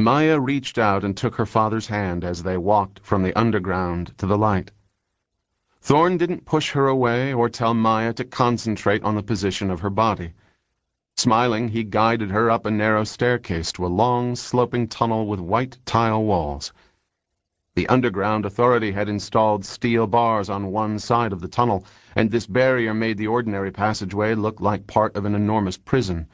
Maya reached out and took her father's hand as they walked from the underground to the light. Thorn didn't push her away or tell Maya to concentrate on the position of her body. Smiling, he guided her up a narrow staircase to a long, sloping tunnel with white tile walls. The Underground Authority had installed steel bars on one side of the tunnel, and this barrier made the ordinary passageway look like part of an enormous prison.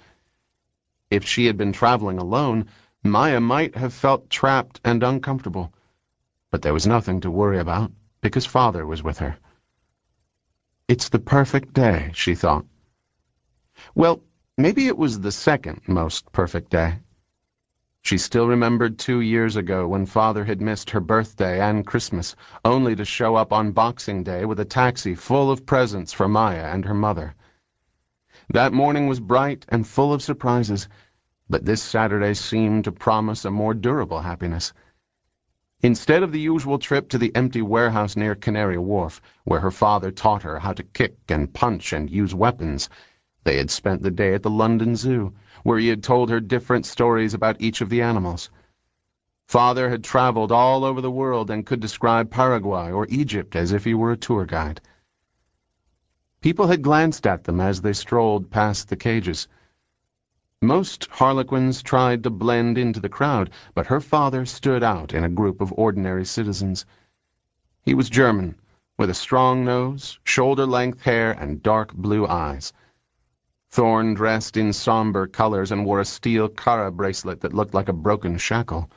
If she had been traveling alone, Maya might have felt trapped and uncomfortable. But there was nothing to worry about, because Father was with her. It's the perfect day, she thought. Well, Maybe it was the second most perfect day. She still remembered two years ago when Father had missed her birthday and Christmas, only to show up on Boxing Day with a taxi full of presents for Maya and her mother. That morning was bright and full of surprises, but this Saturday seemed to promise a more durable happiness. Instead of the usual trip to the empty warehouse near Canary Wharf, where her father taught her how to kick and punch and use weapons, they had spent the day at the London Zoo, where he had told her different stories about each of the animals. Father had traveled all over the world and could describe Paraguay or Egypt as if he were a tour guide. People had glanced at them as they strolled past the cages. Most harlequins tried to blend into the crowd, but her father stood out in a group of ordinary citizens. He was German, with a strong nose, shoulder-length hair, and dark blue eyes. Thorn dressed in somber colors and wore a steel Kara bracelet that looked like a broken shackle.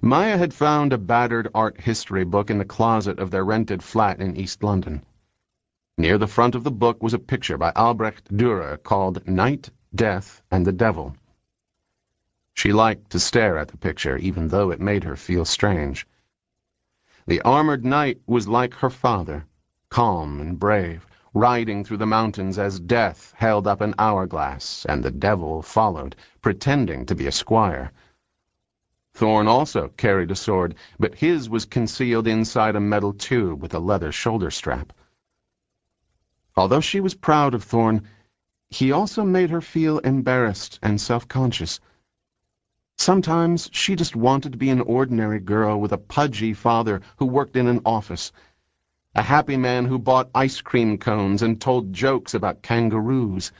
Maya had found a battered art history book in the closet of their rented flat in East London. Near the front of the book was a picture by Albrecht Dürer called Knight, Death, and the Devil. She liked to stare at the picture, even though it made her feel strange. The armored knight was like her father, calm and brave riding through the mountains as death held up an hourglass, and the devil followed, pretending to be a squire. Thorn also carried a sword, but his was concealed inside a metal tube with a leather shoulder strap. Although she was proud of Thorn, he also made her feel embarrassed and self-conscious. Sometimes she just wanted to be an ordinary girl with a pudgy father who worked in an office a happy man who bought ice cream cones and told jokes about kangaroos.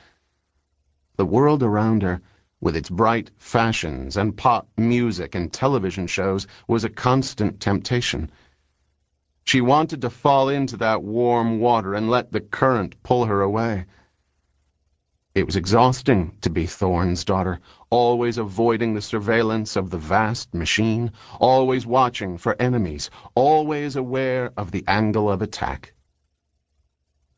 The world around her, with its bright fashions and pop music and television shows, was a constant temptation. She wanted to fall into that warm water and let the current pull her away. It was exhausting to be Thorn's daughter, always avoiding the surveillance of the vast machine, always watching for enemies, always aware of the angle of attack.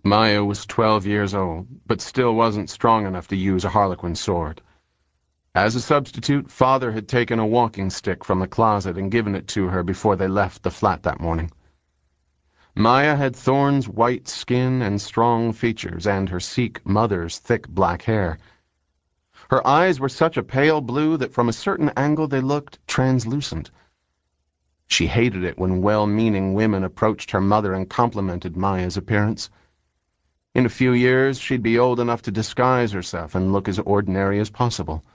Maya was twelve years old, but still wasn't strong enough to use a harlequin sword. As a substitute, Father had taken a walking stick from the closet and given it to her before they left the flat that morning. Maya had Thorn's white skin and strong features, and her Sikh mother's thick black hair. Her eyes were such a pale blue that from a certain angle they looked translucent. She hated it when well-meaning women approached her mother and complimented Maya's appearance. In a few years, she'd be old enough to disguise herself and look as ordinary as possible.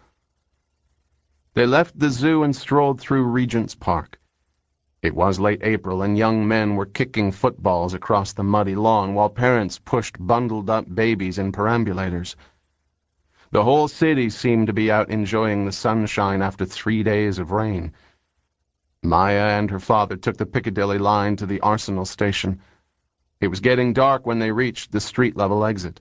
They left the zoo and strolled through Regent's Park. It was late April, and young men were kicking footballs across the muddy lawn while parents pushed bundled-up babies in perambulators. The whole city seemed to be out enjoying the sunshine after three days of rain. Maya and her father took the Piccadilly line to the Arsenal station. It was getting dark when they reached the street-level exit.